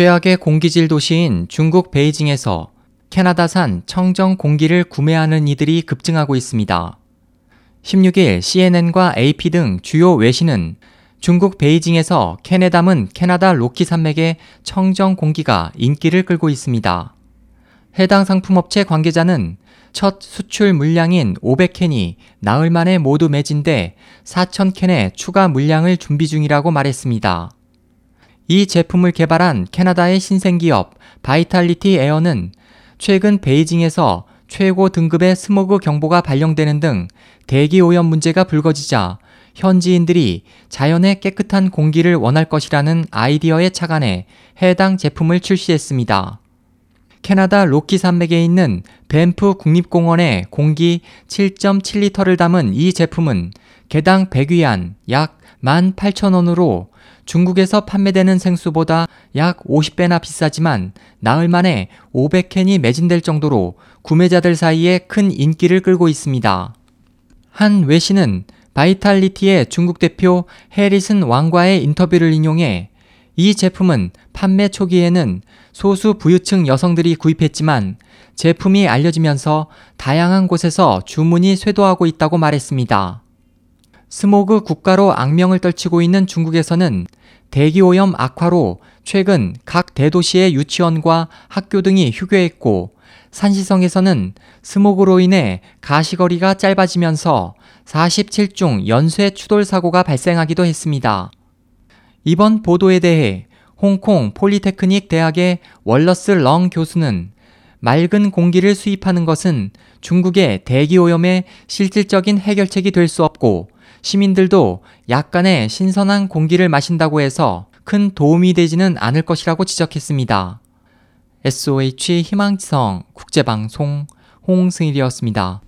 최악의 공기질 도시인 중국 베이징에서 캐나다산 청정 공기를 구매하는 이들이 급증하고 있습니다. 16일 CNN과 AP 등 주요 외신은 중국 베이징에서 캔에 담은 캐나다 로키 산맥의 청정 공기가 인기를 끌고 있습니다. 해당 상품업체 관계자는 첫 수출 물량인 500캔이 나흘 만에 모두 매진돼 4,000캔의 추가 물량을 준비 중이라고 말했습니다. 이 제품을 개발한 캐나다의 신생기업 바이탈리티 에어는 최근 베이징에서 최고 등급의 스모그 경보가 발령되는 등 대기 오염 문제가 불거지자 현지인들이 자연의 깨끗한 공기를 원할 것이라는 아이디어에 착안해 해당 제품을 출시했습니다. 캐나다 로키 산맥에 있는 밴프 국립공원의 공기 7.7리터를 담은 이 제품은 개당 100위안 약 18,000원으로 중국에서 판매되는 생수보다 약 50배나 비싸지만 나흘 만에 500캔이 매진될 정도로 구매자들 사이에 큰 인기를 끌고 있습니다. 한 외신은 바이탈리티의 중국 대표 해리슨 왕과의 인터뷰를 인용해 이 제품은 판매 초기에는 소수 부유층 여성들이 구입했지만 제품이 알려지면서 다양한 곳에서 주문이 쇄도하고 있다고 말했습니다. 스모그 국가로 악명을 떨치고 있는 중국에서는 대기오염 악화로 최근 각 대도시의 유치원과 학교 등이 휴교했고 산시성에서는 스모그로 인해 가시거리가 짧아지면서 47중 연쇄 추돌 사고가 발생하기도 했습니다. 이번 보도에 대해 홍콩 폴리테크닉 대학의 월러스 렁 교수는 맑은 공기를 수입하는 것은 중국의 대기오염의 실질적인 해결책이 될 수 없고 시민들도 약간의 신선한 공기를 마신다고 해서 큰 도움이 되지는 않을 것이라고 지적했습니다. SOH 희망지성 국제방송 홍승일이었습니다.